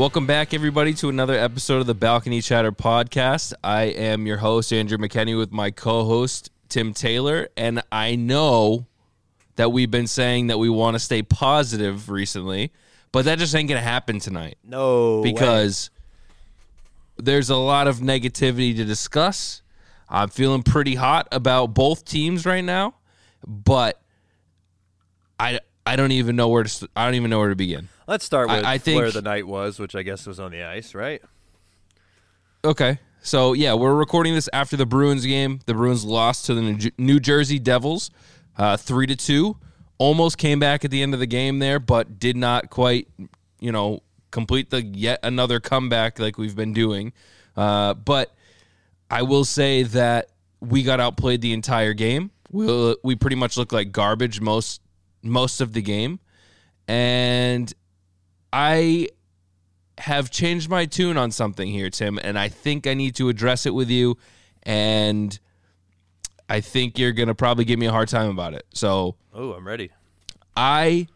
Welcome back, everybody, to another episode of the Balcony Chatter podcast. I am your host, Andrew McKenney, with my co host, Tim Taylor. And I know that we've been saying that we want to stay positive recently, but that just ain't going to happen tonight No, way. because there's a lot of negativity to discuss. I'm feeling pretty hot about both teams right now, but I, I don't even know where to st- I don't even know where to begin. let's start with I think- where the night was, which I guess was on the ice, right? Okay. So yeah, we're recording this after the Bruins game. The Bruins lost to the New New Jersey Devils, uh, three to two. Almost came back at the end of the game there, but did not quite, you know, complete the yet another comeback like we've been doing. Uh, but I will say that we got outplayed the entire game. We we pretty much looked like garbage most most of the game, and I have changed my tune on something here, Tim, and I think I need to address it with you. And I think you're gonna probably give me a hard time about it. So Oh, I'm ready. I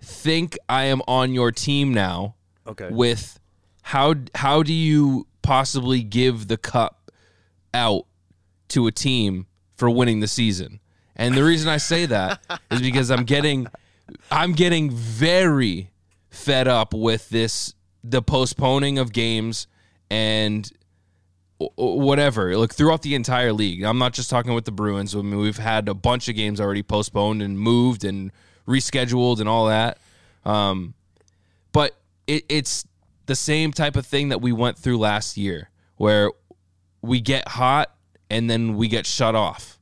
think I am on your team now Okay. with how how do you possibly give the cup out to a team for winning the season? And the reason I say that is because I'm getting I'm getting very fed up with this the postponing of games and whatever. Look throughout the entire league i'm not just talking with the bruins. I mean we've had a bunch of games already postponed and moved and rescheduled and all that. Um, but it, it's the same type of thing that we went through last year where we get hot and then we get shut off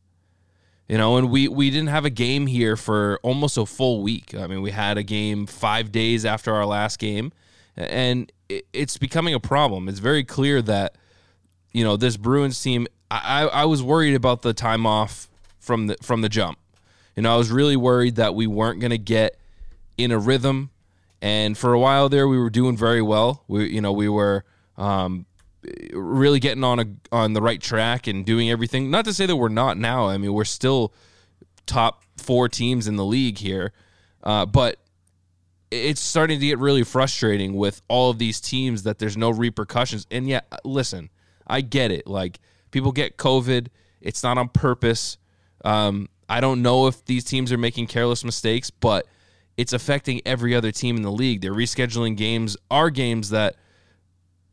you know and we we didn't have a game here for almost a full week. I mean we had a game five days after our last game and it, it's becoming a problem. It's very clear that you know this bruins team I, I I was worried about the time off from the from the jump. You know i was really worried that we weren't going to get in a rhythm and for a while there we were doing very well. We you know we were um, really getting on a on the right track and doing everything. Not to say that we're not now. I mean we're still top four teams in the league here. Uh, but it's starting to get really frustrating with all of these teams that there's no repercussions. And yet listen i get it. Like people get covid. It's not on purpose. Um, i don't know if these teams are making careless mistakes but it's affecting every other team in the league. They're rescheduling games. Our games that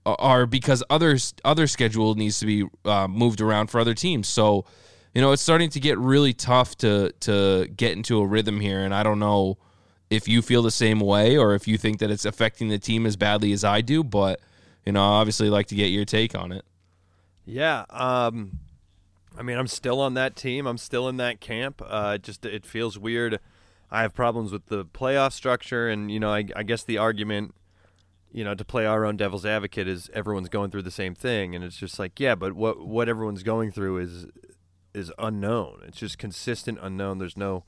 are because others other schedule needs to be uh, moved around for other teams. So, you know, it's starting to get really tough to to get into a rhythm here, and I don't know if you feel the same way or if you think that it's affecting the team as badly as I do. But you know, I obviously like to get your take on it. Yeah. Um, I mean, I'm still on that team. I'm still in that camp. Uh, just it feels weird. I have problems with the playoff structure, and you know, I, I guess the argument, you know, to play our own devil's advocate is everyone's going through the same thing, and it's just like, yeah, but what what everyone's going through is is unknown. It's just consistent unknown. There's no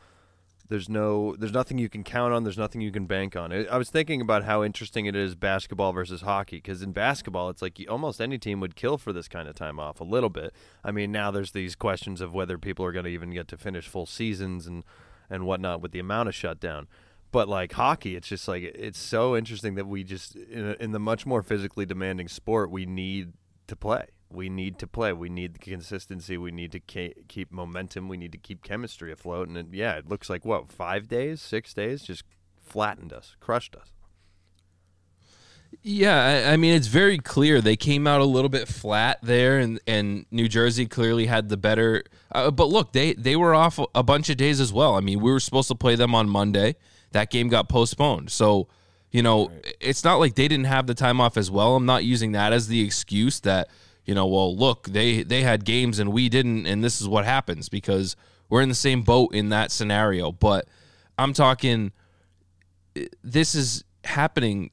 there's no there's nothing you can count on. There's nothing you can bank on. I was thinking about how interesting it is basketball versus hockey because in basketball it's like almost any team would kill for this kind of time off a little bit. I mean now there's these questions of whether people are going to even get to finish full seasons and and whatnot with the amount of shutdown but like hockey it's just like it's so interesting that we just in, a, in the much more physically demanding sport we need to play we need to play we need the consistency we need to ke- keep momentum we need to keep chemistry afloat and it, yeah it looks like what five days six days just flattened us crushed us Yeah, I, I mean it's very clear they came out a little bit flat there, and and New Jersey clearly had the better. Uh, but look, they they were off a bunch of days as well. I mean, we were supposed to play them on Monday. That game got postponed, so you know it's not like they didn't have the time off as well. I'm not using that as the excuse that you know, well, look, they they had games and we didn't, and this is what happens because we're in the same boat in that scenario. But I'm talking this is happening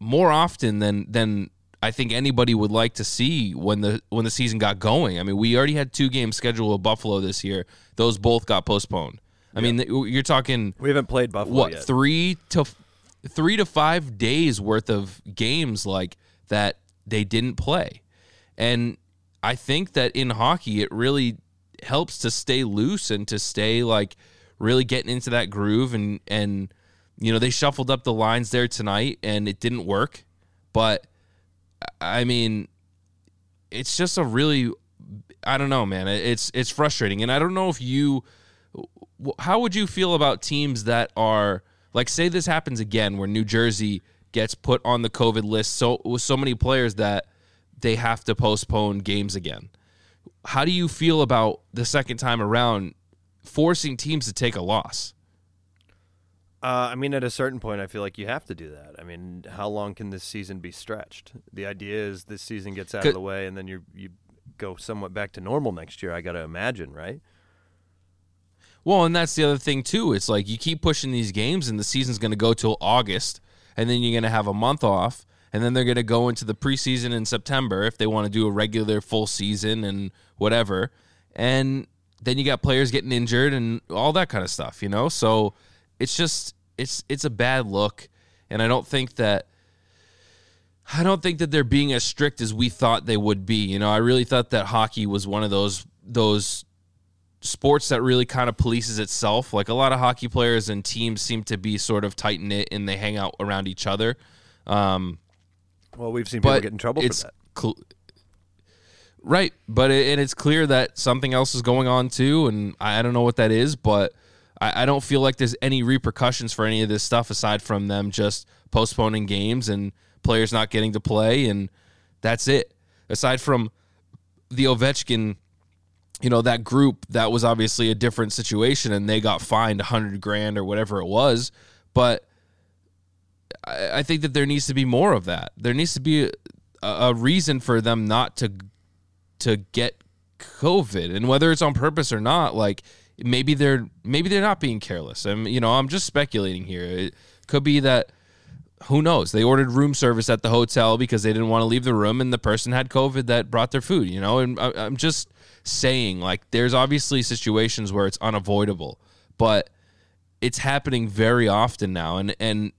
more often than than I think anybody would like to see when the when the season got going. I mean, we already had two games scheduled with Buffalo this year; those both got postponed. I mean, you're talking we haven't played buffalo what yet. three to three to five days worth of games like that they didn't play, and I think that in hockey it really helps to stay loose and to stay like really getting into that groove. And and you know they shuffled up the lines there tonight and it didn't work. But I mean, it's just a really I don't know, man. It's it's frustrating, and I don't know if you. How would you feel about teams that are like, say, this happens again, where New Jersey gets put on the COVID list, so with so many players that they have to postpone games again. How do you feel about the second time around forcing teams to take a loss? Uh, I mean, at a certain point, I feel like you have to do that. I mean, how long can this season be stretched? The idea is this season gets out of the way, and then you you go somewhat back to normal next year. I got to imagine, right? Well, and that's the other thing too. It's like you keep pushing these games, and the season's going to go till August, and then you're going to have a month off, and then they're going to go into the preseason in September if they want to do a regular full season and whatever, and then you got players getting injured and all that kind of stuff, you know. So it's just it's it's a bad look, and I don't think that. I don't think that they're being as strict as we thought they would be. You know, I really thought that hockey was one of those those sports that really kind of polices itself. Like a lot of hockey players and teams seem to be sort of tight knit and they hang out around each other. Um, well, we've seen people get in trouble for that. Cl- right, but it, and it's clear that something else is going on too, and I, I don't know what that is, but I, I, don't feel like there's any repercussions for any of this stuff aside from them just postponing games and players not getting to play, and that's it. Aside from the Ovechkin you know that group that was obviously a different situation and they got fined a hundred grand or whatever it was. But I, I, think that there needs to be more of that. There needs to be a, a, reason for them not to to get covid. And whether it's on purpose or not like maybe they're maybe they're not being careless. I'm you know i'm just speculating here. It could be that who knows? They ordered room service at the hotel because they didn't want to leave the room and the person had covid that brought their food you know? And I, i'm just saying like there's obviously situations where it's unavoidable, but it's happening very often now and and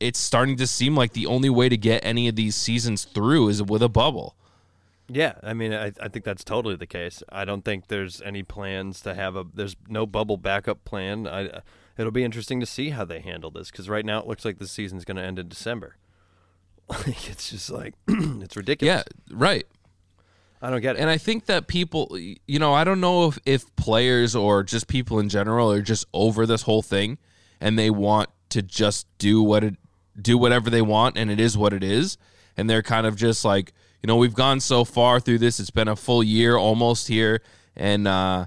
it's starting to seem like the only way to get any of these seasons through is with a bubble. Yeah, I mean, I, I think that's totally the case. I don't think there's any plans to have a. There's no bubble backup plan. I, it'll be interesting to see how they handle this because right now it looks like the season's going to end in December. Like it's just like it's ridiculous. Yeah, right. I don't get it. And I think that people, you know, I don't know if, if players or just people in general are just over this whole thing and they want to just do what it do whatever they want and it is what it is and they're kind of just like, you know, we've gone so far through this. It's been a full year almost here and uh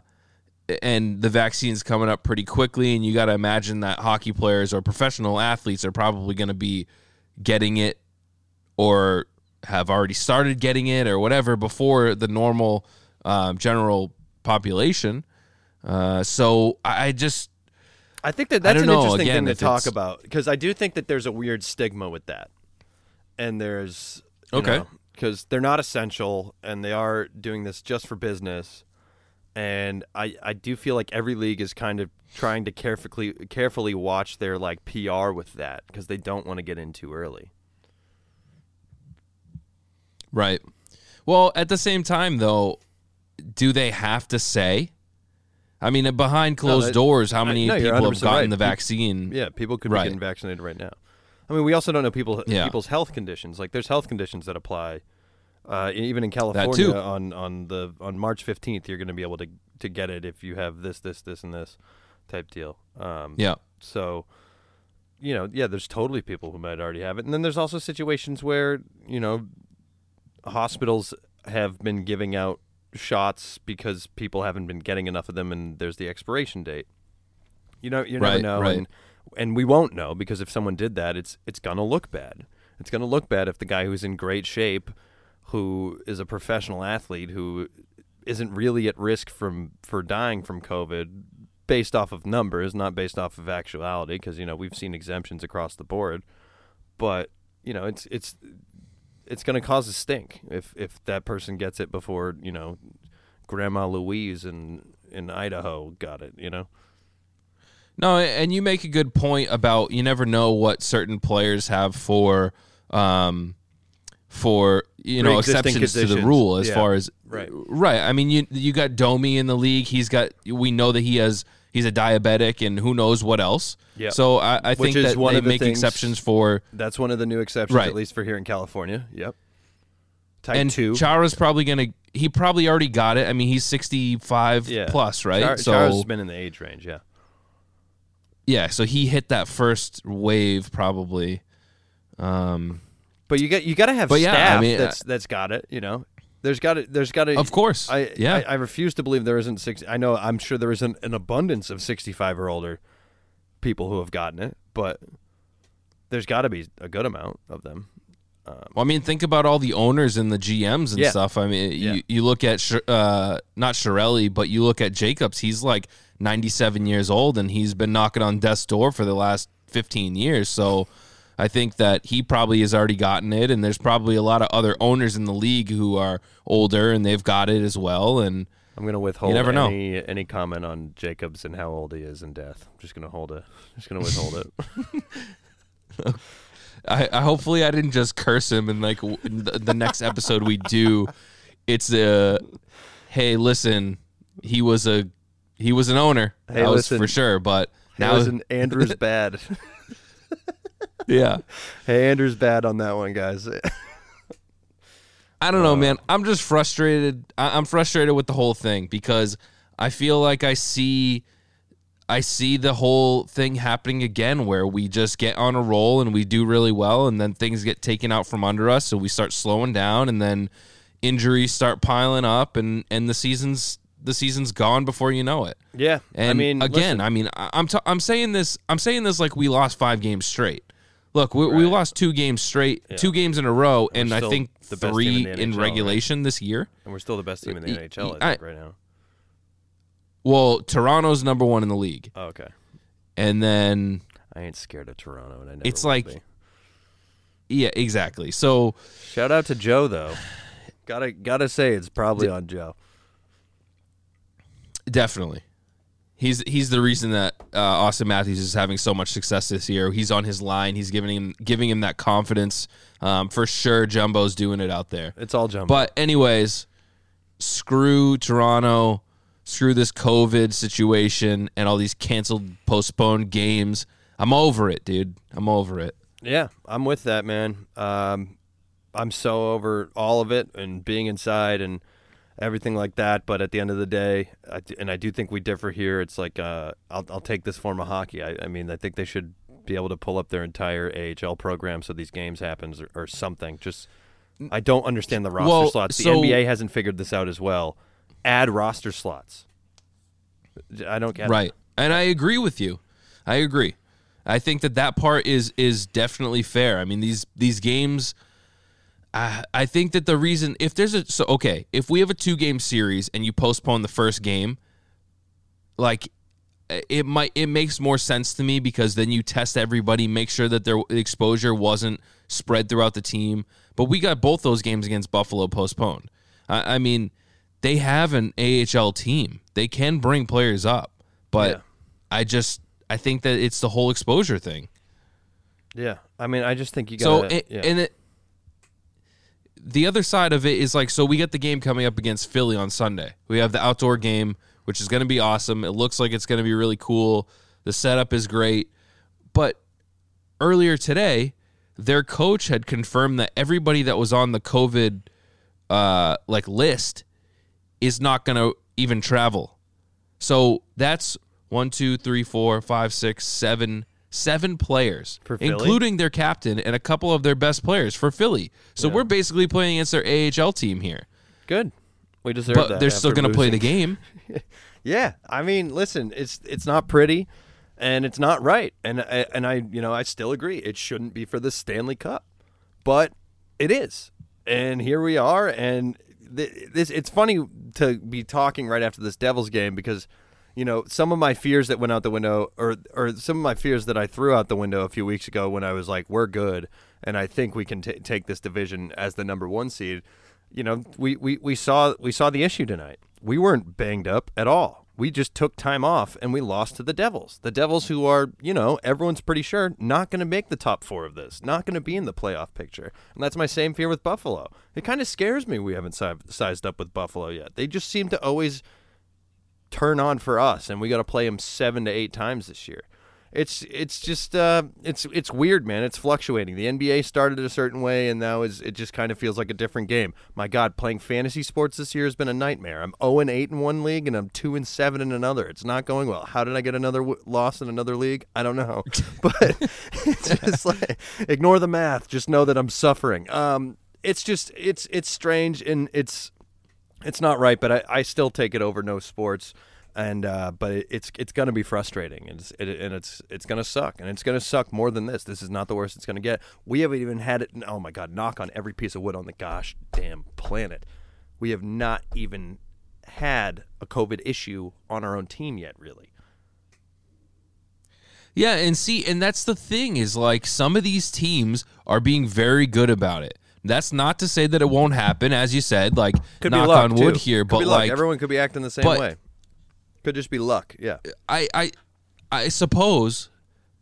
and the vaccine's coming up pretty quickly and you got to imagine that hockey players or professional athletes are probably going to be getting it or have already started getting it or whatever before the normal um, general population. Uh, so I just. I think that that's an know, interesting again, thing to talk about because I do think that there's a weird stigma with that, and there's okay because they're not essential and they are doing this just for business, and I I do feel like every league is kind of trying to carefully carefully watch their like PR with that because they don't want to get in too early. Right. Well, at the same time, though, do they have to say? I mean, behind closed no, doors, how many no, people have gotten right. the vaccine? Yeah, people could be right. getting vaccinated right now. I mean, we also don't know people yeah. people's health conditions. Like, there's health conditions that apply. Uh, even in California, on on the on March 15th, you're going to be able to to get it if you have this, this, this, and this type deal. Um, yeah. So, you know, yeah, there's totally people who might already have it, and then there's also situations where you know hospitals have been giving out shots because people haven't been getting enough of them, and there's the expiration date. You know, you never right, know, right. and and we won't know because if someone did that, it's it's gonna look bad. It's gonna look bad if the guy who's in great shape, who is a professional athlete, who isn't really at risk from for dying from COVID, based off of numbers, not based off of actuality, because you know we've seen exemptions across the board, but you know it's it's it's going to cause a stink if if that person gets it before you know Grandma Louise in in Idaho got it. You know. No, and you make a good point about you never know what certain players have for um for you know exceptions to the rule as yeah. far as right right. I mean you you got Domi in the league. He's got we know that he has he's a diabetic and who knows what else. Yep. So I, I think that one they of the make things- exceptions for That's one of the new exceptions, Right. at least for here in California. Yep. Type and two. Chara's probably gonna. He probably already got it. I mean, he's sixty five yeah. plus, right? Char- so Chara's been in the age range. Yeah. yeah, so he hit that first wave probably. Um, But you got you got to have But yeah, I staff mean, that's that's got it. You know, there's got to there's got to. of course, I, yeah. I I refuse to believe there isn't six. I know I'm sure there isn't an abundance of 65 or older people who have gotten it, but there's got to be a good amount of them. Well, I mean, think about all the owners and the GMs and Yeah. stuff. I mean, Yeah. you, you look at uh, not Chiarelli, but you look at Jacobs. He's like 97 years old, and he's been knocking on death's door for the last 15 years. So, I think that he probably has already gotten it, and there's probably a lot of other owners in the league who are older and they've got it as well. And I'm gonna withhold never know. any any comment on Jacobs and how old he is in death. I'm just gonna hold it. Just gonna withhold it. I, I hopefully I didn't just curse him and like the, the next episode we do, it's a hey listen, he was a he was an owner, Hey, that was for sure. But Now, now, Listen, Andrew's bad. yeah, hey, Andrew's bad on that one, guys. I don't know, uh, man. I'm just frustrated. I, I'm frustrated with the whole thing because I feel like I see. I see the whole thing happening again where we just get on a roll and we do really well and then things get taken out from under us so we start slowing down and then injuries start piling up and and the season's the season's gone before you know it. yeah, And I mean, again, listen, I mean, I'm t- I'm saying this I'm saying this like we lost five games straight. Look, we, we lost two games straight, two games in a row, and I think the best team three in in NHL, right? regulation this year. and we're still the best team in the NHL I- I think, right now. Well, Toronto's number one in the league, Oh, okay. and then I ain't scared of Toronto, and I never It's like- be. yeah, exactly. So Shout out to Joe though. Gotta gotta say it's probably on Joe. Definitely, he's he's the reason that uh, Austin Matthews is having so much success this year. He's on his line. He's giving him giving him that confidence. Um, for sure, Jumbo's doing it out there. It's all Jumbo. But anyways, screw Toronto, screw this COVID situation and all these canceled, postponed games. I'm over it, dude. I'm over it. Yeah, I'm with that, man. Um, I'm so over all of it and being inside and everything like that. But at the end of the day, I d and I do think we differ here. It's like uh, I'll, I'll take this form of hockey. I, I mean, I think they should be able to pull up their entire AHL program so these games happens or, or something. Just I don't understand the roster Well, slots. The so- NBA hasn't figured this out as well. Add roster slots. I don't get it. Right. And I agree with you. I agree. I think that that part is is definitely fair. I mean these these games I I think that the reason if there's a so okay, if we have a two game series and you postpone the first game like it might it makes more sense to me because then you test everybody, make sure that their exposure wasn't spread throughout the team. But we got both those games against Buffalo postponed. I, I mean, they have an AHL team; they can bring players up, but Yeah. I just I think that it's the whole exposure thing. Yeah, I mean, I just think you So got. a- yeah. and it, the other side of it is like so we get the game coming up against Philly on Sunday. We have the outdoor game, which is going to be awesome. It looks like it's going to be really cool. The setup is great, but earlier today, their coach had confirmed that everybody that was on the COVID uh, like list is not going to even travel. So that's one, two, three, four, five, six, seven, seven players, For including their captain and a couple of their best players for Philly. So we're basically playing against their AHL team here, Good. We deserve but that. they're still going to play the game. Yeah, I mean, listen, it's it's not pretty, and it's not right, and I, and I you know I still agree it shouldn't be for the Stanley Cup, but it is, and here we are, and th- this it's funny to be talking right after this Devils game because. You know, some of my fears that went out the window, or or some of my fears that I threw out the window a few weeks ago when I was like, "We're good," and I think we can ta take this division as the number one seed. You know, we, we, we saw we saw the issue tonight. We weren't banged up at all. We just took time off and we lost to the Devils. The Devils, who are, you know, everyone's pretty sure not going to make the top four of this, not going to be in the playoff picture. And that's my same fear with Buffalo. It kind of scares me we haven't si- sized up with Buffalo yet. They just seem to always turn on for us, and we got to play them seven to eight times this year. It's it's just uh, it's it's weird, man. It's fluctuating. The NBA started a certain way, and now is it just kind of feels like a different game. My God, playing fantasy sports this year has been a nightmare. I'm 0 and 8 in one league, and I'm 2 and 7 in another. It's not going well. How did I get another w- loss in another league? I don't know, but it's just like ignore the math. Just know that I'm suffering. Um, it's just it's it's strange and it's it's not right, but I, I still take it over no sports and uh, but it, it's it's gonna be frustrating, and it's it, and it's it's gonna suck, and it's gonna suck more than this. This is not the worst it's gonna get. We haven't even had it. Oh my god! Knock on every piece of wood on the gosh damn planet. We have not even had a COVID issue on our own team yet, really. Yeah, and see, and that's the thing is like some of these teams are being very good about it. That's not to say that it won't happen, as you said. Like Could knock on wood too. here, Could but like everyone could be acting the same but- way. Could just be luck. Yeah. I, I, I suppose,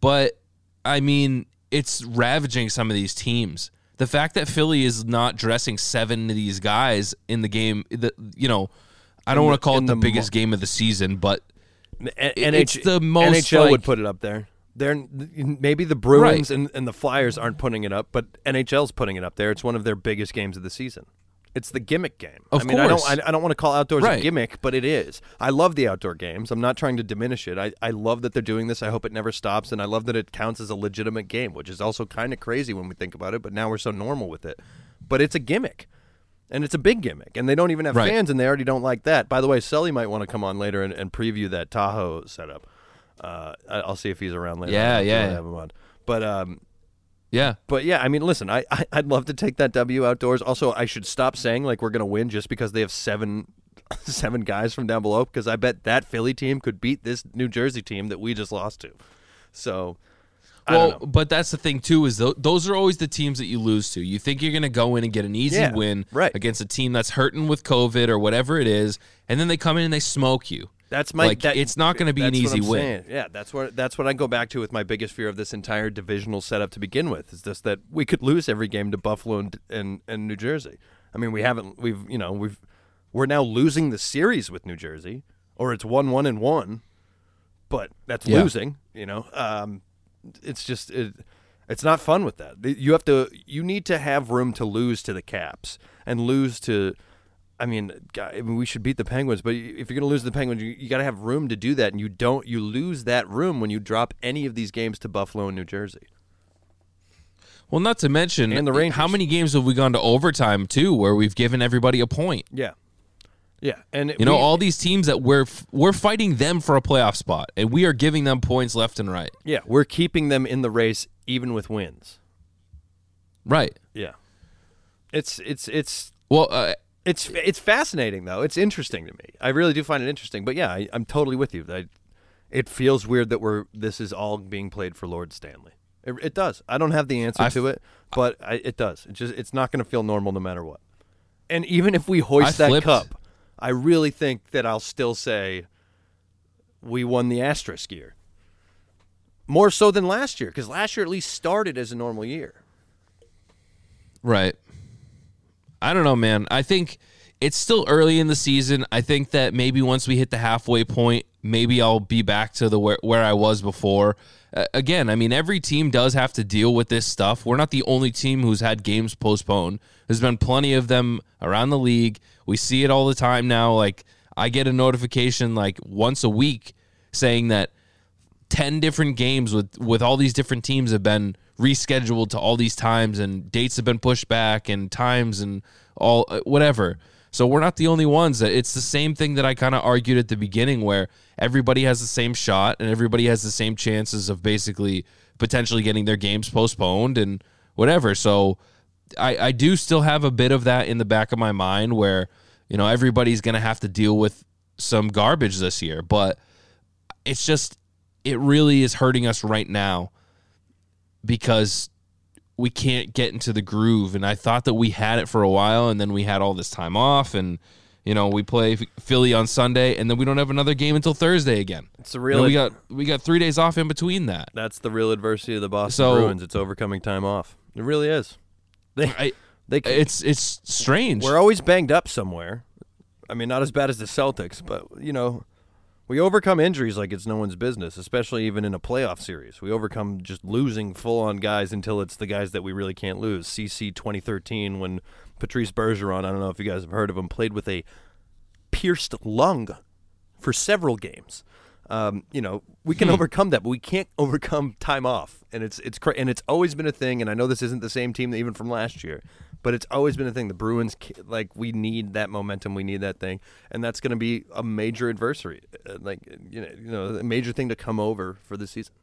but I mean, it's ravaging some of these teams. The fact that Philly is not dressing seven of these guys in the game, the you know, I don't want to call it the the biggest game of the season, but N- it's the most, NHL would put it up there. They're maybe the Bruins and, and the Flyers aren't putting it up, but NHL's putting it up there. It's one of their biggest games of the season. It's the gimmick game. Of I mean, I don't course. I, I don't want to call outdoors a gimmick, but it is. I love the outdoor games. I'm not trying to diminish it. I, I love that they're doing this. I hope it never stops, and I love that it counts as a legitimate game, which is also kind of crazy when we think about it. But now we're so normal with it. But it's a gimmick and it's a big gimmick, and they don't even have Right. fans, and they already don't like that. By the way, Sully might want to come on later and, and preview that Tahoe setup. Uh, I'll see if he's around later. Yeah, I'll yeah. have him on. But um, yeah, but yeah, I mean, listen, I, I I'd love to take that W outdoors. Also, I should stop saying like we're gonna win just because they have seven seven guys from down below because I bet that Philly team could beat this New Jersey team that we just lost to. So, well, but that's the thing too is th- those are always the teams that you lose to. You think you're going to go in and get an easy Yeah, win right. against a team that's hurting with COVID or whatever it is, and then they come in and they smoke you. That's my. Like, that- it's not gonna be an easy win. saying. Yeah, that's what that's what I go back to with my biggest fear of this entire divisional setup to begin with. Is just that we could lose every game to Buffalo and, and and New Jersey. I mean, we haven't. We've you know we've we're now losing the series with New Jersey, or it's one one and one, but that's Yeah. losing. You know, um, it's just it, it's not fun with that. You have to you need to have room to lose to the Caps and lose to. I mean, God, I mean, we should beat the Penguins, but if you're going to lose the Penguins, you, you got to have room to do that, and you don't. You lose that room when you drop any of these games to Buffalo and New Jersey. Well, not to mention, And the Rangers. how many games have we gone to overtime too, where we've given everybody a point? Yeah, yeah, and You know, all these teams that we're we're fighting them for a playoff spot, and we are giving them points left and right. yeah, we're keeping them in the race even with wins. Right. Yeah, it's it's it's Well, uh, It's it's fascinating though. It's interesting to me. I really do find it interesting. But yeah, I, I'm totally with you. I, it feels weird that we're this is all being played for Lord Stanley. It, it does. I don't have the answer I to it, but I, it does. It just it's not going to feel normal no matter what. And even if we hoist that cup, I really think that I'll still say we won the asterisk year. More so than last year, because last year at least started as a normal year. Right. I don't know, man. I think it's still early in the season. I think that maybe once we hit the halfway point, maybe I'll be back to the where, where I was before. Uh, again, I mean, every team does have to deal with this stuff. We're not the only team who's had games postponed. There's been plenty of them around the league. We see it all the time now. Like I get a notification like once a week saying that 10 different games with with all these different teams have been rescheduled to all these times and dates have been pushed back and times and all uh, whatever. So we're not the only ones that it's the same thing that i kind of argued at the beginning where everybody has the same shot and everybody has the same chances of basically potentially getting their games postponed and whatever. So i i do still have a bit of that in the back of my mind where you know everybody's gonna have to deal with some garbage this year but it's just it really is hurting us right now because we can't get into the groove and I thought that we had it for a while and then we had all this time off and you know we play Philly on Sunday and then we don't have another game until Thursday again. It's the real. we got we got 3 days off in between that. That's the real adversity of the Boston So- Bruins. It's overcoming time off. It really is. They I, they it's it's strange. we're always banged up somewhere. I mean, not as bad as the Celtics, but you know, We overcome injuries like it's no one's business, especially even in a playoff series. We overcome just losing full on guys until it's the guys that we really can't lose. CC 2013, when Patrice Bergeron, I don't know if you guys have heard of him, played with a pierced lung for several games. Um, you know, we can overcome that, but we can't overcome time off, and it's it's cra- and it's always been a thing. And I know this isn't the same team even from last year, but it's always been a thing. The Bruins, like, we need that momentum, we need that thing, and that's going to be a major adversary, uh, like you know, you know, a major thing to come over for the season.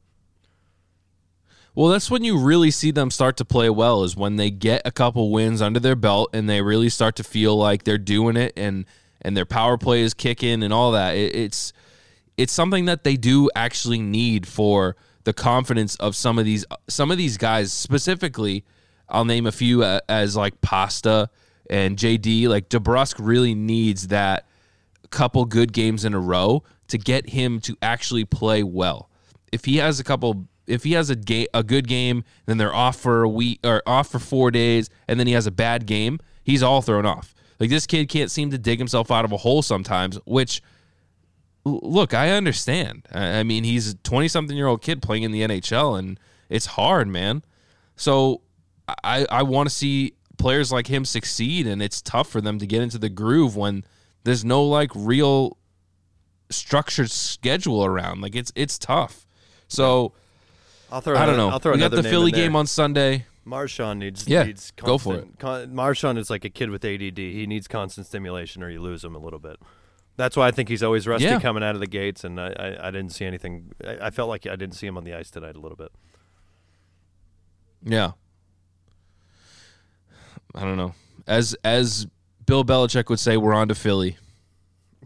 Well, that's when you really see them start to play well is when they get a couple wins under their belt and they really start to feel like they're doing it and and their power play is kicking and all that. It, it's it's something that they do actually need for the confidence of some of these some of these guys specifically. I'll name a few uh, as like Pasta and JD. Like DeBrusk really needs that couple good games in a row to get him to actually play well. If he has a couple, if he has a ga- a good game, then they're off for a week or off for four days, and then he has a bad game, he's all thrown off. Like this kid can't seem to dig himself out of a hole sometimes. Which, look, I understand. I mean, he's a twenty something year old kid playing in the NHL, and it's hard, man. So I I want to see players like him succeed, and it's tough for them to get into the groove when there's no like real structured schedule around. Like it's it's tough. So I'll throw. I don't know. I'll throw we got the Philly game on Sunday. Marchand needs Yeah, needs go for it. Con, Marchand is like a kid with ADD. He needs constant stimulation, or you lose him a little bit. That's why I think he's always rusty Yeah. coming out of the gates, and I, I, I didn't see anything. I, I felt like I didn't see him on the ice tonight a little bit. Yeah. I don't know. As as Bill Belichick would say, we're on to Philly.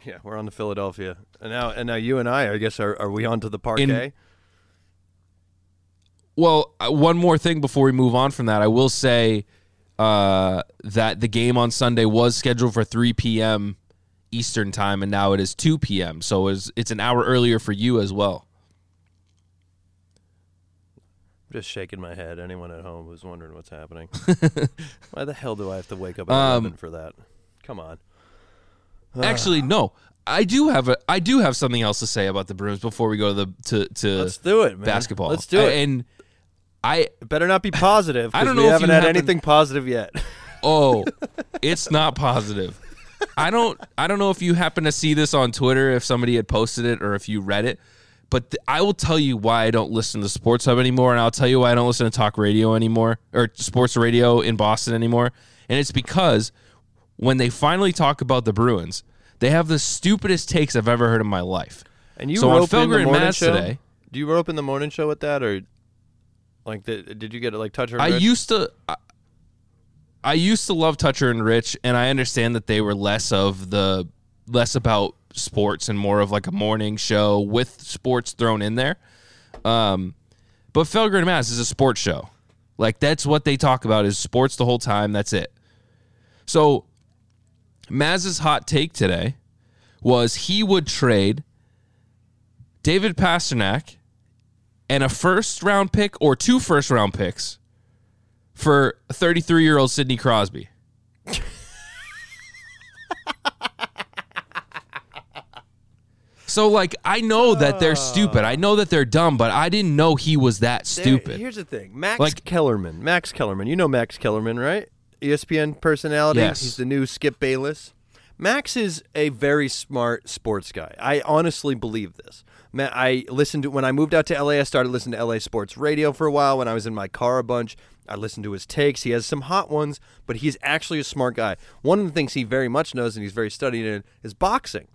Yeah, we're on to Philadelphia, and now and now you and I, I guess, are, are we on to the parquet? Well, uh, one more thing before we move on from that, I will say uh, that the game on Sunday was scheduled for 3 p.m. Eastern time, and now it is 2 p.m. So it's it's an hour earlier for you as well. I'm just shaking my head. Anyone at home who's wondering what's happening? Why the hell do I have to wake up at Um, 11 for that? Come on. Actually, no. I do have a I do have something else to say about the Bruins before we go to the to, to Let's do it, man. basketball. Let's do it. And I It better not be positive. I 'cause don't we know if haven't you had happen- anything positive yet. Oh, it's not positive. I don't I don't know if you happen to see this on Twitter if somebody had posted it or if you read it, but th- I will tell you why I don't listen to Sports Hub anymore and I'll tell you why I don't listen to talk radio anymore or sports radio in Boston anymore. And it's because when they finally talk about the Bruins, they have the stupidest takes I've ever heard in my life. And you So on rope in Felger the and show? today- Do you rope in the morning show with that, or like the, did you get it like Toucher? and I Rich? used to I, I used to love Toucher and Rich and I understand that they were less of the less about sports and more of like a morning show with sports thrown in there. Um but Felger and Mazz is a sports show. Like that's what they talk about is sports the whole time, that's it. So Mazz's hot take today was he would trade David Pastrnak and a first round pick or two first round picks for 33 year old Sidney Crosby. So, like, I know that they're stupid. I know that they're dumb, but I didn't know he was that stupid. here's the thing, Max Like- Kellerman. Max Kellerman. You know Max Kellerman, right? ESPN personality. Yes. He's the new Skip Bayless. Max is a very smart sports guy. I honestly believe this. Ma- I listened to when I moved out to LA. I started listening to LA sports radio for a while. When I was in my car a bunch, I listened to his takes. He has some hot ones, but he's actually a smart guy. One of the things he very much knows and he's very studied in is boxing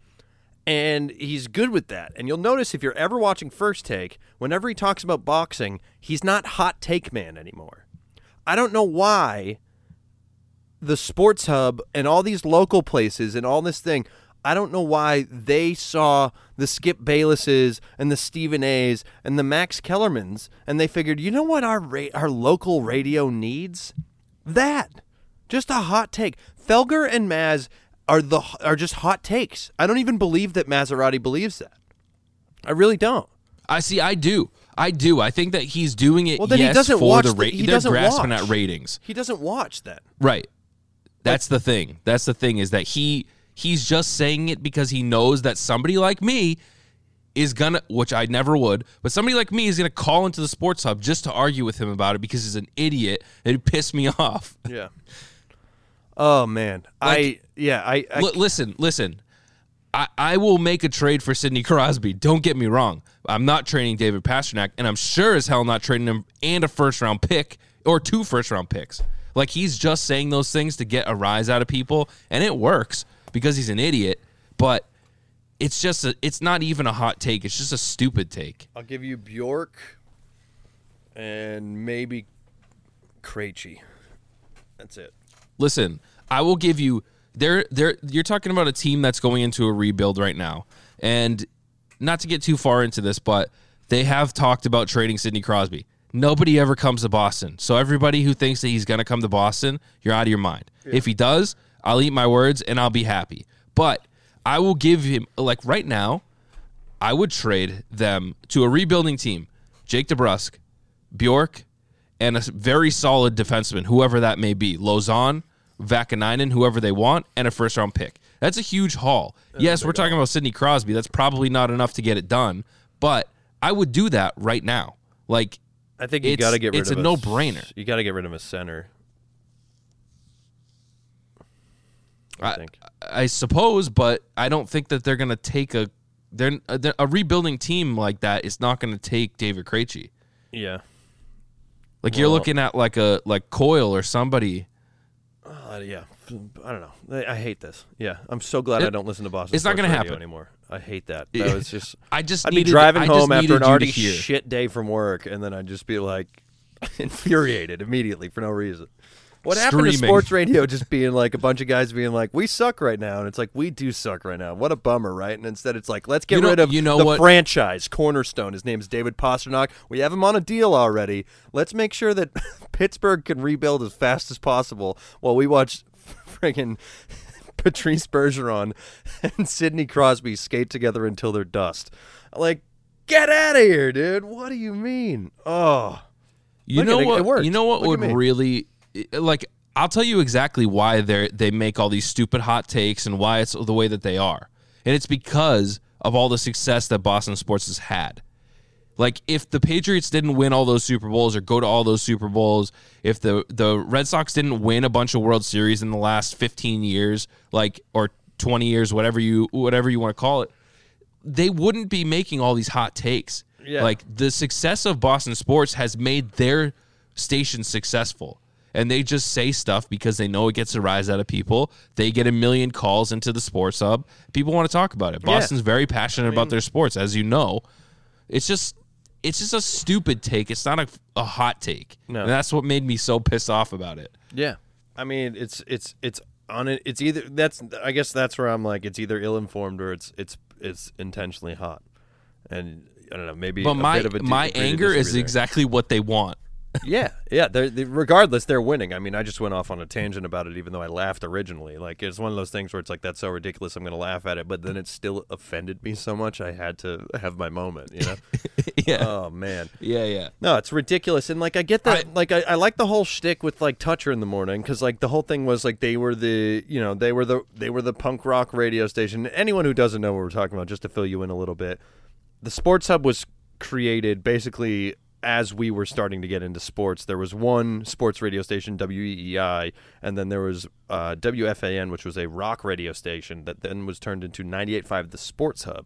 and he's good with that. And you'll notice if you're ever watching First Take, whenever he talks about boxing, he's not hot take man anymore. I don't know why the Sports Hub and all these local places and all this thing, I don't know why they saw the Skip Baylesses and the Stephen A's and the Max Kellermans and they figured, you know what our ra- our local radio needs? That. Just a hot take. Felger and Mazz are the are just hot takes. I don't even believe that Massarotti believes that. I really don't. I see, I do. I do. I think that he's doing it Well, then he doesn't for watch the the- he they're doesn't grasping watch. at ratings. He doesn't watch that. Right. That's the thing. That's the thing is that he he's just saying it because he knows that somebody like me is gonna, which I never would, but somebody like me is gonna call into the sports hub just to argue with him about it because he's an idiot and it pissed me off. Yeah. Oh man, I yeah I, I L- listen, listen. I, I will make a trade for Sidney Crosby. Don't get me wrong. I'm not trading David Pastrnak, and I'm sure as hell not trading him and a first round pick or two first round picks. Like he's just saying those things to get a rise out of people, and it works because he's an idiot. But it's just a, it's not even a hot take. It's just a stupid take. I'll give you Bjork and maybe Krejci. That's it. listen, I will give you there there you're talking about a team that's going into a rebuild right now. And not to get too far into this, but they have talked about trading Sidney Crosby. Nobody ever comes to Boston. So everybody who thinks that he's going to come to Boston, you're out of your mind. If he does, I'll eat my words and I'll be happy. But I will give him like right now, I would trade them to a rebuilding team. Jake DeBrusk, Bjork, and a very solid defenseman, whoever that may be. Lauzon, Vaakanainen, whoever they want, and a first round pick. That's a huge haul. yes, we're talking about Sidney Crosby. That's probably not enough to get it done, but I would do that right now. Like, I think you got to get rid it's of It's a no-brainer. You got to get rid of a center. I, I, think. I suppose, but I don't think that they're going to take a. They're, uh, they're- a rebuilding team like that is not going to take David Krejci. Yeah. Like you're looking at like a like Coyle or somebody. Uh, yeah. I don't know. I, I hate this. Yeah. I'm so glad I don't listen to Boston. it's not gonna happen. anymore. I hate that. That was just. I just I'd needed, be driving I home after an already shit day from work, and then I'd just be like infuriated immediately for no reason. What happened to sports radio just being like a bunch of guys being like, "We suck right now," and it's like we do suck right now. What a bummer, right? And instead, it's like, let's get You know- rid of you know the what- franchise cornerstone. His name is David Pastrnak. We have him on a deal already. Let's make sure that Pittsburgh can rebuild as fast as possible while we watch friggin' Patrice Bergeron and Sidney Crosby skate together until they're dust. Like, get out of here, dude. What do you mean? Oh, You Look know it, what? it. You know what Look would really like? I'll tell you exactly why they they make all these stupid hot takes and why it's the way that they are, and it's because of all the success that Boston sports has had. Like if the Patriots didn't win all those Super Bowls or go to all those Super Bowls, if the the Red Sox didn't win a bunch of World Series in the last 15 years, like or 20 years, whatever you whatever you want to call it, they wouldn't be making all these hot takes. Yeah. Like the success of Boston sports has made their station successful. And they just say stuff because they know it gets a rise out of people. They get a million calls into the sports hub. People want to talk about it. Boston's very passionate about their sports, as you know. It's just it's just a stupid take. It's not a, a hot take. No. And that's what made me so pissed off about it. Yeah, I mean it's it's it's on it. It's either that's I guess that's where I'm like it's either ill informed or it's it's it's intentionally hot, and I don't know maybe. But a my bit of a my anger is there. exactly what they want. Yeah yeah. They're, they, regardless, they're winning. I mean, I just went off on a tangent about it, even though I laughed originally. Like it's one of those things where it's like that's so ridiculous, I'm going to laugh at it, but then it still offended me so much, I had to have my moment. You know? yeah. oh man. yeah, yeah. No, it's ridiculous, and like I get that. like I, I like the whole shtick with like Toucher in the morning because like the whole thing was like they were the you know they were the they were the punk rock radio station. Anyone who doesn't know what we're talking about, just to fill you in a little bit, the Sports Hub was created basically as we were starting to get into sports. There was one sports radio station, WEEI, and then there was uh, WBCN, which was a rock radio station that then was turned into 98.5, the Sports Hub.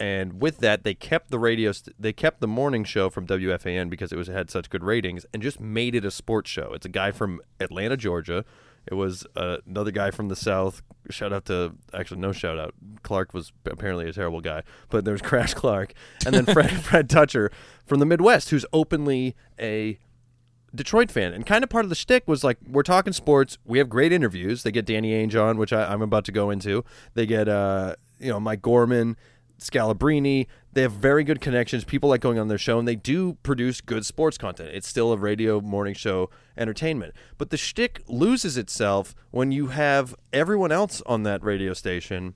And with that, they kept the radio, st- they kept the morning show from WBCN because it was it had such good ratings, and just made it a sports show. It's a guy from Atlanta, Georgia. It was uh, another guy from the South. Shout out to actually no shout out. Clark was apparently a terrible guy, but there was Crash Clark, and then Fred Fred Toucher from the Midwest, who's openly a Detroit fan. And kind of part of the shtick was like, we're talking sports. We have great interviews. They get Danny Ainge on, which I, I'm about to go into. They get, uh, you know, Mike Gorman, Scalabrine. They have very good connections. People like going on their show, and they do produce good sports content. It's still a radio morning show entertainment. But the shtick loses itself when you have everyone else on that radio station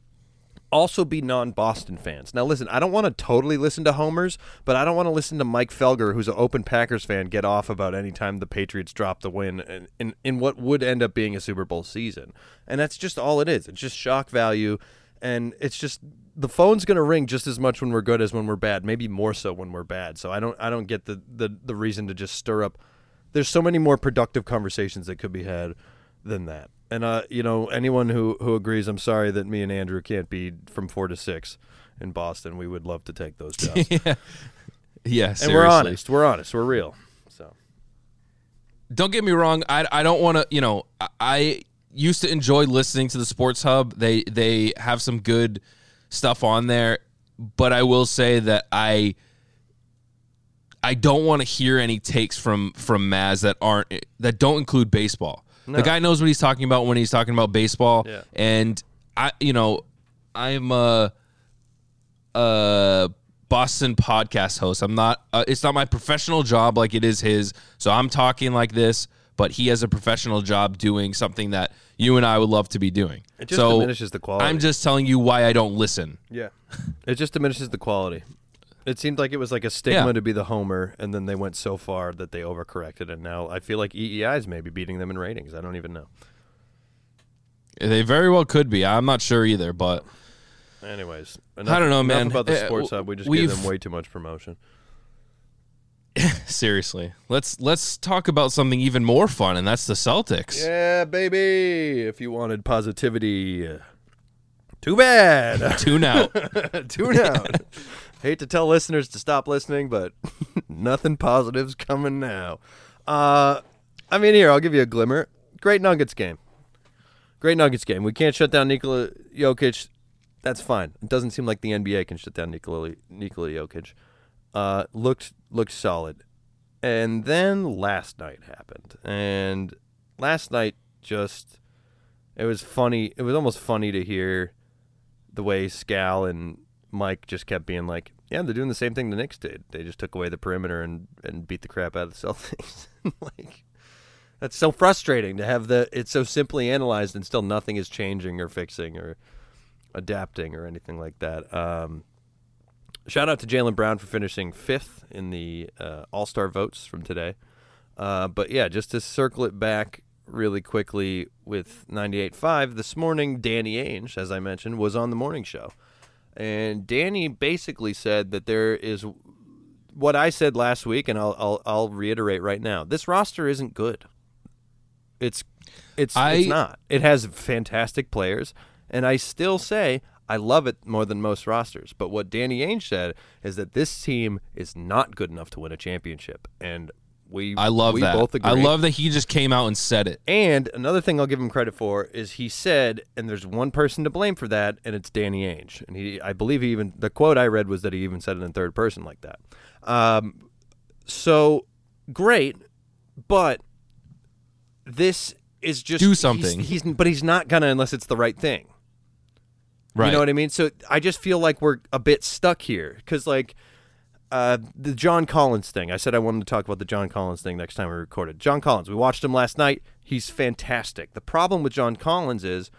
also be non-Boston fans. Now, listen, I don't want to totally listen to homers, but I don't want to listen to Mike Felger, who's an open Packers fan, get off about any time the Patriots drop the win in, in, in what would end up being a Super Bowl season. And that's just all it is. It's just shock value. And it's just the phone's going to ring just as much when we're good as when we're bad, maybe more so when we're bad. So I don't I don't get the the the reason to just stir up. There's so many more productive conversations that could be had than that. And uh, you know, anyone who who agrees, I'm sorry that me and Andrew can't be from four to six in Boston. We would love to take those jobs. yeah. Yeah, and seriously. we're honest. We're honest. We're real. So don't get me wrong. I, I don't want to. You know, I, I used to enjoy listening to the Sports Hub. They they have some good stuff on there, but I will say that I I don't want to hear any takes from from Mazz that aren't that don't include baseball. No. The guy knows what he's talking about when he's talking about baseball, Yeah. and I you know I'm a a Boston podcast host. I'm not. Uh, it's not my professional job like it is his. So I'm talking like this, but he has a professional job doing something that you and I would love to be doing. It just so diminishes the quality. I'm just telling you why I don't listen. yeah, it just diminishes the quality. It seemed like it was like a stigma Yeah. to be the homer, and then they went so far that they overcorrected, and now I feel like EEI is maybe beating them in ratings. I don't even know. They very well could be. I'm not sure either, but Anyways, I don't know, man. About the Uh, sports hub, we just gave them way too much promotion. seriously, let's let's talk about something even more fun, and that's the Celtics. Yeah, baby. If you wanted positivity, too bad. Tune out. Tune out. Hate to tell listeners to stop listening, but nothing positive's coming now. Uh, I mean, here I'll give you a glimmer. Great Nuggets game. Great Nuggets game. We can't shut down Nikola Jokic. That's fine. It doesn't seem like the NBA can shut down Nikola Nikola Jokic. Uh, looked looked solid, and then last night happened, and last night just it was funny. It was almost funny to hear the way Scal and Mike just kept being like, "Yeah, they're doing the same thing the Knicks did. They just took away the perimeter and and beat the crap out of the Celtics." like that's so frustrating to have the it's so simply analyzed and still nothing is changing or fixing or adapting or anything like that. Um, shout out to Jaylen Brown for finishing fifth in the uh, All Star votes from today. Uh, but yeah, just to circle it back really quickly with 98.5, this morning, Danny Ainge, as I mentioned, was on the morning show. And Danny basically said that there is what I said last week, and I'll, I'll, I'll reiterate right now. This roster isn't good. It's it's I- it's not. It has fantastic players, and I still say I love it more than most rosters. But what Danny Ainge said is that this team is not good enough to win a championship, and we I love we that. Both agree. I love that he just came out and said it. And another thing I'll give him credit for is he said, and there's one person to blame for that, and it's Danny Ainge. And he, I believe he even the quote I read was that he even said it in third person like that. Um, so great, but this is just Do he's- something. He's, but he's not gonna unless it's the right thing. Right. You know what I mean? So I just feel like we're a bit stuck here because, like, uh, the John Collins thing. I said I wanted to talk about the John Collins thing next time we recorded. John Collins. We watched him last night. He's fantastic. The problem with John Collins is,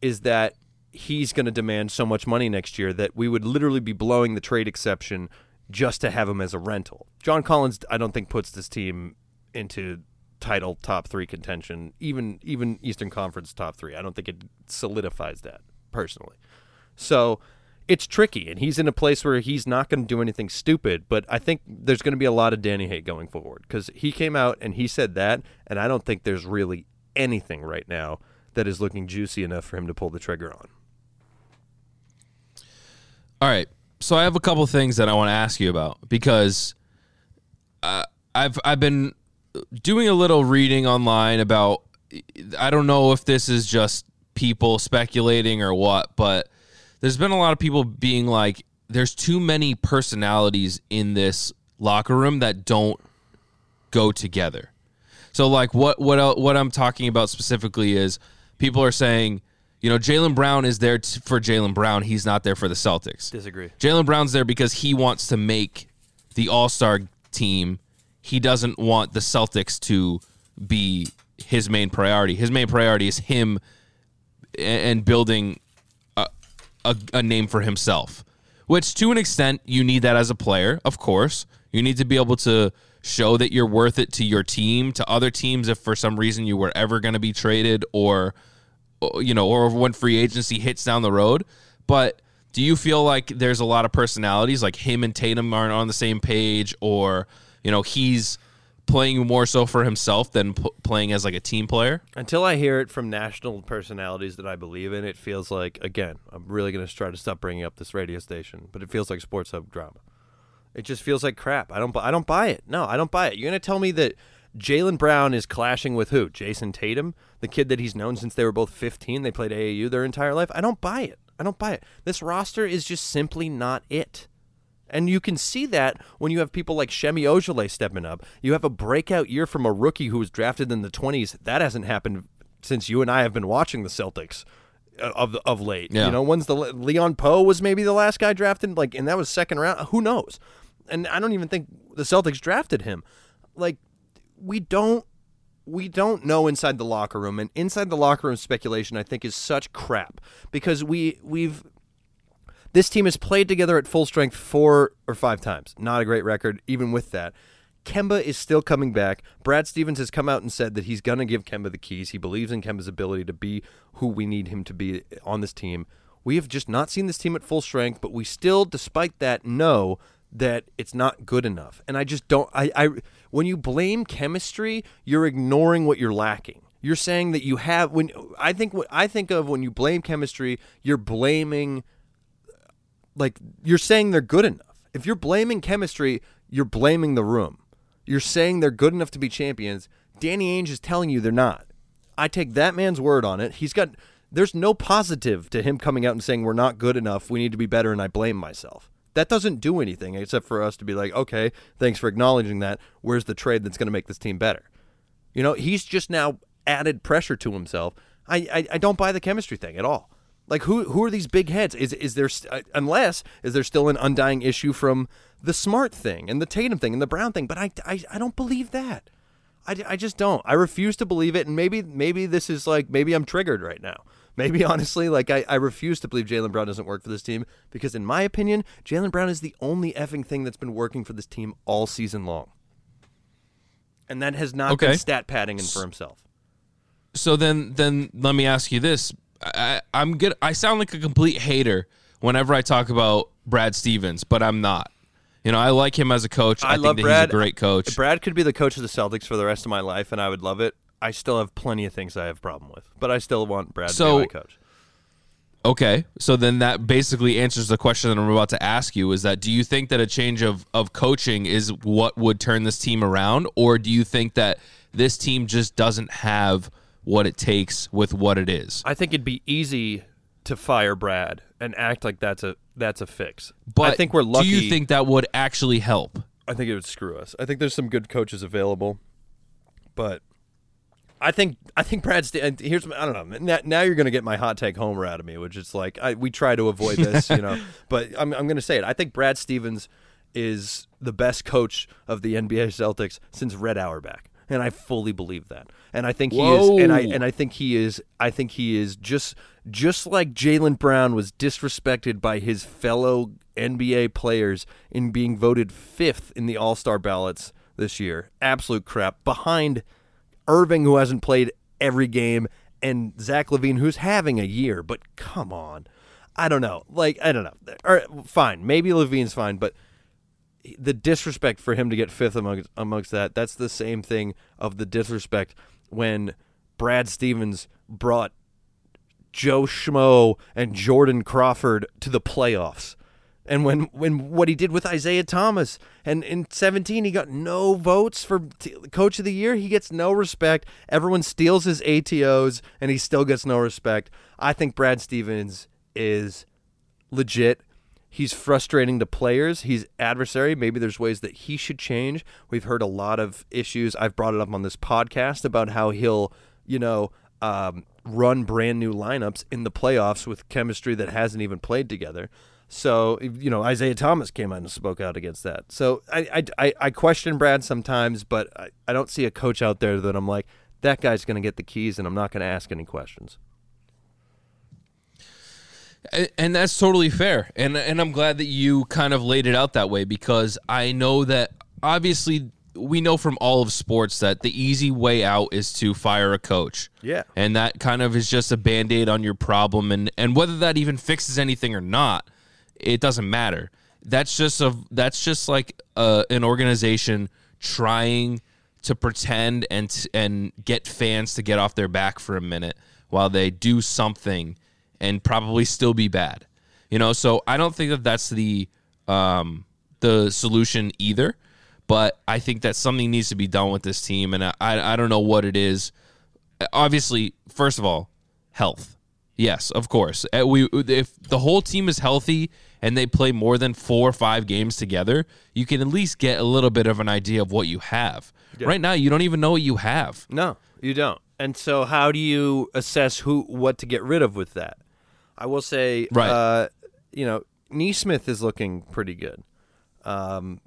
is that he's going to demand so much money next year that we would literally be blowing the trade exception just to have him as a rental. John Collins, I don't think puts this team into title top three contention, even even Eastern Conference top three. I don't think it solidifies that personally. So it's tricky, and he's in a place where he's not going to do anything stupid. But I think there's going to be a lot of Danny hate going forward because he came out and he said that, and I don't think there's really anything right now that is looking juicy enough for him to pull the trigger on. All right. So I have a couple things that I want to ask you about because uh, I've I've been doing a little reading online about I don't know if this is just people speculating or what, but there's been a lot of people being like there's too many personalities in this locker room that don't go together. So like what what what I'm talking about specifically is people are saying, you know, Jaylen Brown is there t- for Jaylen Brown. He's not there for the Celtics. Disagree. Jaylen Brown's there because he wants to make the All Star team. He doesn't want the Celtics to be his main priority. His main priority is him and building a, a name for himself. Which, to an extent, you need that as a player, of course. You need to be able to show that you're worth it to your team, to other teams, if for some reason you were ever going to be traded or, you know, or when free agency hits down the road. But do you feel like there's a lot of personalities, like him and Tatum aren't on the same page, or you know he's playing more so for himself than p- playing as like a team player? Until I hear it from national personalities that I believe in, it feels like again. I'm really going to try to stop bringing up this radio station, but it feels like sports hub drama. It just feels like crap. I don't. I don't buy it. No, I don't buy it. You're going to tell me that Jaylen Brown is clashing with who? Jayson Tatum, the kid that he's known since they were both 15. They played AAU their entire life. I don't buy it. I don't buy it. This roster is just simply not it. And you can see that when you have people like Semi Ojeleye stepping up. You have a breakout year from a rookie who was drafted in the 20s. That hasn't happened since you and I have been watching the Celtics uh, of of late. Yeah. You know, when's the Leon Powe was maybe the last guy drafted like and that was second round. Who knows? And I don't even think the Celtics drafted him. Like we don't we don't know inside the locker room and inside the locker room speculation I think is such crap because we we've this team has played together at full strength four or five times. Not a great record, even with that. Kemba is still coming back. Brad Stevens has come out and said that he's going to give Kemba the keys. He believes in Kemba's ability to be who we need him to be on this team. We have just not seen this team at full strength, but we still, despite that, know that it's not good enough. And I just don't. I, I when you blame chemistry, you're ignoring what you're lacking. You're saying that you have when I think what I think of when you blame chemistry, you're blaming like you're saying they're good enough. If you're blaming chemistry, you're blaming the room. You're saying they're good enough to be champions. Danny Ainge is telling you they're not. I take that man's word on it. He's got there's no positive to him coming out and saying we're not good enough. We need to be better and I blame myself. That doesn't do anything except for us to be like, "Okay, thanks for acknowledging that. Where's the trade that's going to make this team better?" You know, he's just now added pressure to himself. I, I, I don't buy the chemistry thing at all. Like who who are these big heads? Is is there st- uh, unless is there still an undying issue from the Smart thing and the Tatum thing and the Brown thing? But I, I, I don't believe that. I, I just don't. I refuse to believe it. And maybe maybe this is like maybe I'm triggered right now. Maybe honestly, like I, I refuse to believe Jaylen Brown doesn't work for this team because in my opinion, Jaylen Brown is the only effing thing that's been working for this team all season long. And that has not Okay. been stat padding in for himself. So then, then let me ask you this: I, I'm good. I sound like a complete hater whenever I talk about Brad Stevens, but I'm not. You know, I like him as a coach. I, I think love that Brad. he's a great coach. Brad could be the coach of the Celtics for the rest of my life, and I would love it. I still have plenty of things I have a problem with, but I still want Brad So- to be my coach. Okay, so then that basically answers the question that I'm about to ask you: is that do you think that a change of of coaching is what would turn this team around, or do you think that this team just doesn't have what it takes with what it is? I think it'd be easy to fire Brad and act like that's a that's a fix. But I think we're lucky. Do you think that would actually help? I think it would screw us. I think there's some good coaches available, but I think I think Brad. St- and here's my- I don't know. Now, now you're going to get my hot take homer out of me, which is like I, we try to avoid this, you know. But I'm I'm going to say it. I think Brad Stevens is the best coach of the NBA Celtics since Red Auerbach, and I fully believe that. And I think he is. And I and I think he is. I think he is just just like Jaylen Brown was disrespected by his fellow NBA players in being voted fifth in the All Star ballots this year. Absolute crap. Behind Irving, who hasn't played every game, and Zach LaVine, who's having a year. But come on, I don't know. Like I don't know. Or fine, maybe LaVine's fine, but the disrespect for him to get fifth amongst amongst that that's the same thing of the disrespect when Brad Stevens brought Joe Schmo and Jordan Crawford to the playoffs. And when, when what he did with Isaiah Thomas, and in 17 he got no votes for t- coach of the year, he gets no respect. Everyone steals his ATOs, and he still gets no respect. I think Brad Stevens is legit. He's frustrating to players. He's adversary. Maybe there's ways that he should change. We've heard a lot of issues. I've brought it up on this podcast about how he'll, you know, um, run brand new lineups in the playoffs with chemistry that hasn't even played together. So, you know, Isaiah Thomas came out and spoke out against that. So I, I, I, question Brad sometimes, but I, I don't see a coach out there that I'm like, that guy's going to get the keys and I'm not going to ask any questions. A- and that's totally fair and and i'm glad that you kind of laid it out that way because i know that obviously we know from all of sports that the easy way out is to fire a coach. Yeah. And that kind of is just a band-aid on your problem and and whether that even fixes anything or not, it doesn't matter. That's just a that's just like uh, an organization trying to pretend and t- and get fans to get off their back for a minute while they do something and probably still be bad. You know, so I don't think that that's the um, the solution either. But I think that something needs to be done with this team, and I I don't know what it is. Obviously, first of all, health. Yes, of course. Uh, We if the whole team is healthy and they play more than four or five games together, you can at least get a little bit of an idea of what you have. Right now, you don't even know what you have. No, you don't. And so, how do you assess who what to get rid of with that? I will say, Right. uh, you know, Nesmith is looking pretty good. Um,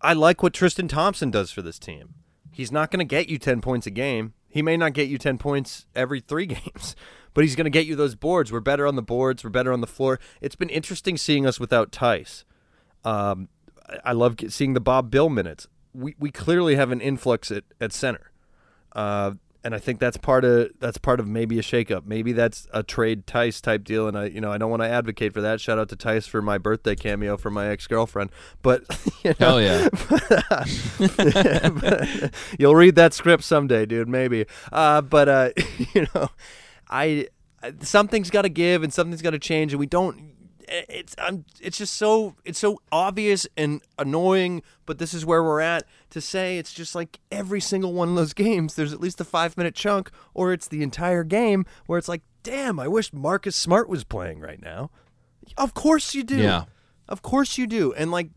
I like what Tristan Thompson does for this team. He's not going to get you 10 points a game. He may not get you 10 points every three games, but he's going to get you those boards. We're better on the boards. We're better on the floor. It's been interesting seeing us without Theis. Um, I- love seeing the Bob Bill minutes. We, we clearly have an influx at, at center. Uh, and I think that's part of that's part of maybe a shakeup. Maybe that's a trade Theis type deal. And I you know I don't want to advocate for that. Shout out to Theis for my birthday cameo for my ex girlfriend. But you know, Hell yeah. You'll read that script someday, dude. Maybe. Uh, but uh, you know, I something's got to give and something's got to change, and we don't. It's I'm. It's just so. It's so obvious and annoying. But this is where we're at. To say it's just like every single one of those games. There's at least a five minute chunk, or it's the entire game where it's like, damn, I wish Marcus Smart was playing right now. Of course you do. Yeah. Of course you do. And like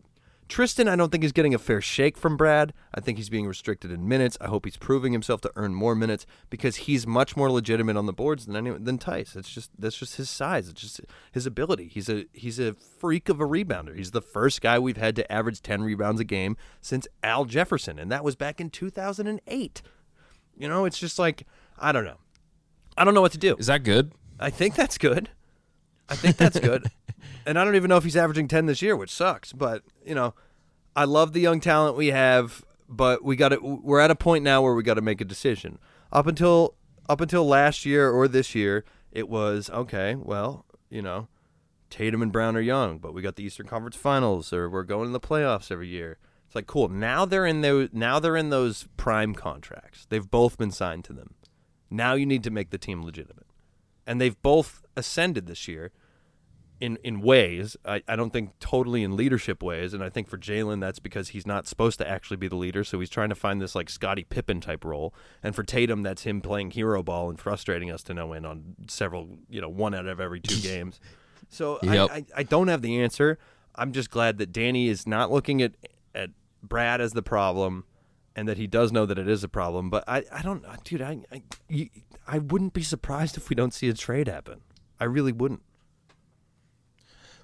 Tristan, I don't think is getting a fair shake from Brad. I think he's being restricted in minutes. I hope he's proving himself to earn more minutes because he's much more legitimate on the boards than anyone than Theis. It's just that's just his size. It's just his ability. He's a he's a freak of a rebounder. He's the first guy we've had to average ten rebounds a game since Al Jefferson, and that was back in two thousand and eight. You know, it's just like I don't know. I don't know what to do. Is that good? I think that's good. I think that's good. and I don't even know if he's averaging 10 this year, which sucks, but you know, I love the young talent we have, but we got to we're at a point now where we got to make a decision. Up until up until last year or this year, it was okay, well, you know, Tatum and Brown are young, but we got the Eastern Conference Finals or we're going to the playoffs every year. It's like cool. Now they're in those now they're in those prime contracts. They've both been signed to them. Now you need to make the team legitimate and they've both ascended this year in in ways. I, I don't think totally in leadership ways, and I think for Jaylen that's because he's not supposed to actually be the leader, so he's trying to find this like Scottie Pippen type role. And for Tatum, that's him playing hero ball and frustrating us to no end on several, you know, one out of every two games. So Yep. I, I I don't have the answer. I'm just glad that Danny is not looking at at Brad as the problem. And that he does know that it is a problem, but I, I don't, dude, I, I, I wouldn't be surprised if we don't see a trade happen. I really wouldn't.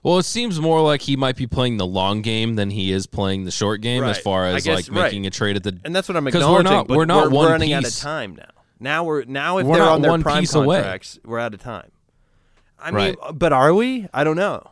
Well, it seems more like he might be playing the long game than he is playing the short game as far as guess- like making right. a trade at the. And that's what I'm acknowledging. we're not- we're not one running out of time now. Now we're now if We're they're on their one prime piece away. contracts, we're out of time. I mean, Right. but are we? I don't know.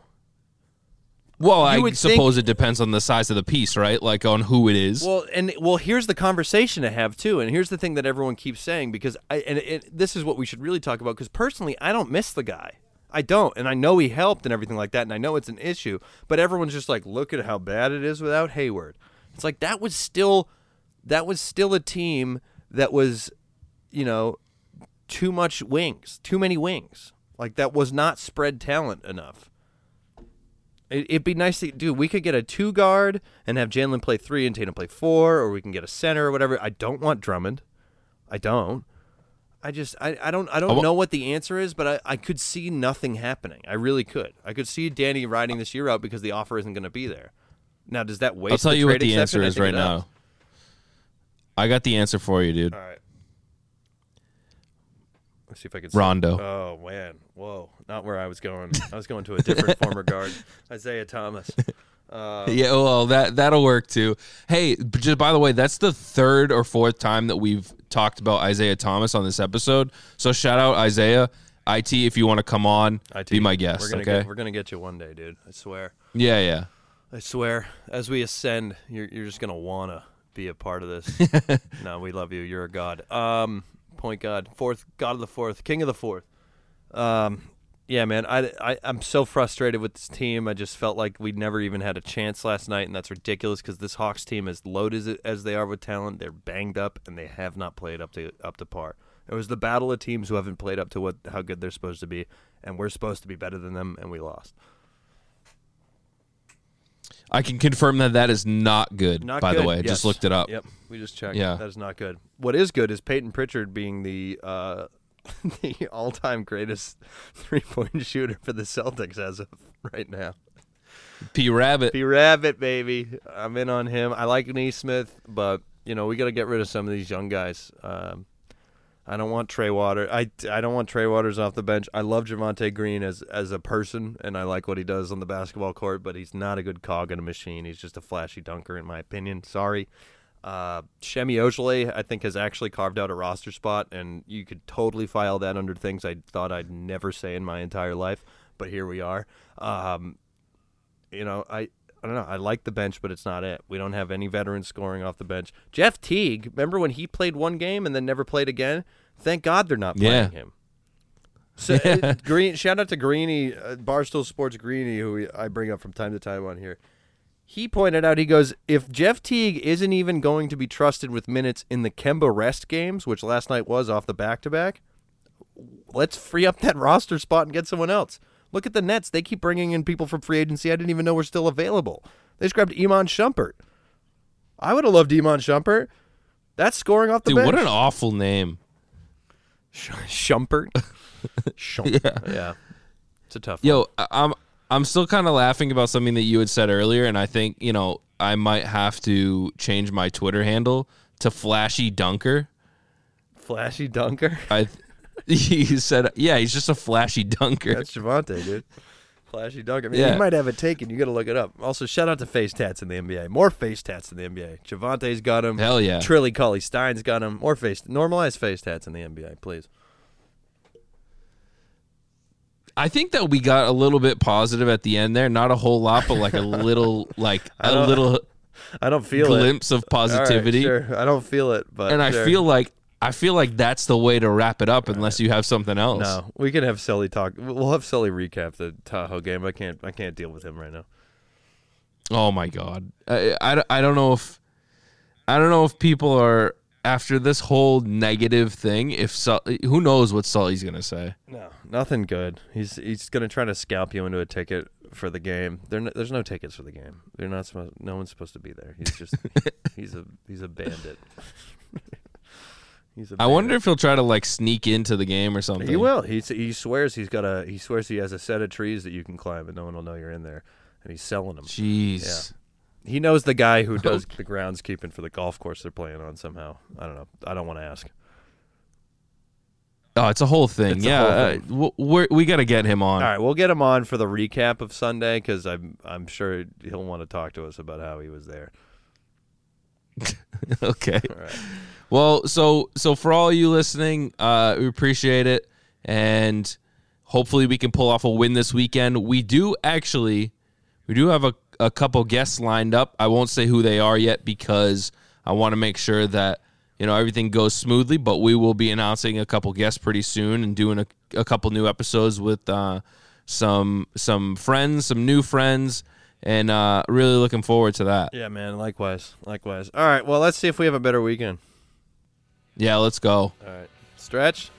Well, I would think- suppose it depends on the size of the piece, right? Like on who it is. Well, and well, here's the conversation to have too, and here's the thing that everyone keeps saying because I and it, this is what we should really talk about because personally, I don't miss the guy. I don't, and I know he helped and everything like that, and I know it's an issue. But everyone's just like, look at how bad it is without Hayward. It's like that was still, that was still a team that was, you know, too much wings, too many wings. Like that was not spread talent enough. It, it'd be nice to do. We could get a two guard and have Jaylen play three and Tatum play four, or we can get a center or whatever. I don't want Drummond. I don't. I just I, I don't I don't wa- know what the answer is, but I, I could see nothing happening. I really could. I could see Danny riding this year out because the offer isn't going to be there. Now, does that waste? I'll tell the you what the answer is right now. I got the answer for you, dude. All right. Let's see if I can. Rondo. Oh man, whoa! Not where I was going. I was going to a different former guard, Isaiah Thomas. Uh, Yeah, well, that that'll work too. Hey, just by the way, that's the third or fourth time that we've talked about Isaiah Thomas on this episode. So shout out Isaiah, it if you want to come on, IT, be my guest. We're gonna okay? get, we're gonna get you one day, dude. I swear. yeah, yeah. I swear. As we ascend, you're you're just gonna wanna be a part of this. no, we love you. You're a god. Um, point god, fourth god of the fourth, king of the fourth. Um, yeah, man, I, I I'm so frustrated with this team. I just felt like we never even had a chance last night, and that's ridiculous because this Hawks team, as loaded as, as they are with talent, they're banged up and they have not played up to up to par. It was the battle of teams who haven't played up to what how good they're supposed to be, and we're supposed to be better than them, and we lost. I can confirm that that is not good. Not by good. the way, I Yes. just looked it up. Yep, we just checked. Yeah. that is not good. What is good is Payton Pritchard being the uh, the all-time greatest three-point shooter for the Celtics as of right now. P Rabbit. P Rabbit, baby, I'm in on him. I like Nesmith, but you know we got to get rid of some of these young guys. Um, I don't want Trey Water. I, I don't want Trey Waters off the bench. I love Javonte Green as as a person, and I like what he does on the basketball court. But he's not a good cog in a machine. He's just a flashy dunker, in my opinion. Sorry. Uh, Semi Ojeleye, I think, has actually carved out a roster spot, and you could totally file that under things I thought I'd never say in my entire life. But here we are. Um, you know, I I don't know. I like the bench, but it's not it. We don't have any veterans scoring off the bench. Jeff Teague, remember when he played one game and then never played again? Thank God they're not playing Yeah. him. So uh, Green, shout out to Greeny, uh, Barstool Sports Greeny, who I bring up from time to time on here. He pointed out, he goes, if Jeff Teague isn't even going to be trusted with minutes in the Kemba rest games, which last night was off the back to back, let's free up that roster spot and get someone else. Look at the Nets. They keep bringing in people from free agency I didn't even know were still available. They just grabbed Iman Shumpert. I would have loved Iman Shumpert. That's scoring off the Dude, bench. what an awful name. Sh- Shumpert. Shumpert. Yeah. yeah. It's a tough one. Yo, I- I'm I'm still kind of laughing about something that you had said earlier, and I think you know I might have to change my Twitter handle to Flashy Dunker. Flashy dunker. I he said, yeah, he's just a flashy dunker. That's Javonte, dude. Flashy dunker. I mean, Yeah. He might have it taken. You got to look it up. Also, shout out to face tats in the NBA. More face tats in the NBA. Javonte's got him. Hell yeah. Trilly Cauley-Stein's got him. More face. Normalize face tats in the NBA, please. I think that we got a little bit positive at the end there. Not a whole lot, but like a little, like a little I don't feel glimpse of it. Right, positivity. sure. I don't feel it, but And I feel like I feel like that's the way to wrap it up, unless you have something else. no. We can have Sully talk. We'll have Sully recap the Tahoe game. I can't. I can't deal with him right now. Oh my god, I, I, I don't know if I don't know if people are after this whole negative thing. If Sul- who knows what Sully's gonna say? No, nothing good. He's he's gonna try to scalp you into a ticket for the game. There, no, there's no tickets for the game. They're not supposed. No one's supposed to be there. He's just he's a he's a bandit. he's a. I wonder if he'll try to like sneak into the game or something. he will. He he swears he's got a he swears he has a set of trees that you can climb and no one will know you're in there, and he's selling them. Jeez. He knows the guy who does the groundskeeping for the golf course they're playing on somehow. I don't know. I don't want to ask. Oh, it's a whole thing. It's yeah, whole uh, thing. we're, we got to get him on. All right, we'll get him on for the recap of Sunday because I'm I'm sure he'll want to talk to us about how he was there. okay. Right. Well, so so for all you listening, uh, we appreciate it, and hopefully we can pull off a win this weekend. We do actually, we do have a, a couple guests lined up. I won't say who they are yet because I want to make sure that you know everything goes smoothly. But we will be announcing a couple guests pretty soon and doing a, a couple new episodes with uh, some some friends, some new friends, and uh, really looking forward to that. Yeah, man. Likewise. Likewise. All right. Well, let's see if we have a better weekend. Yeah, let's go. All right. Stretch.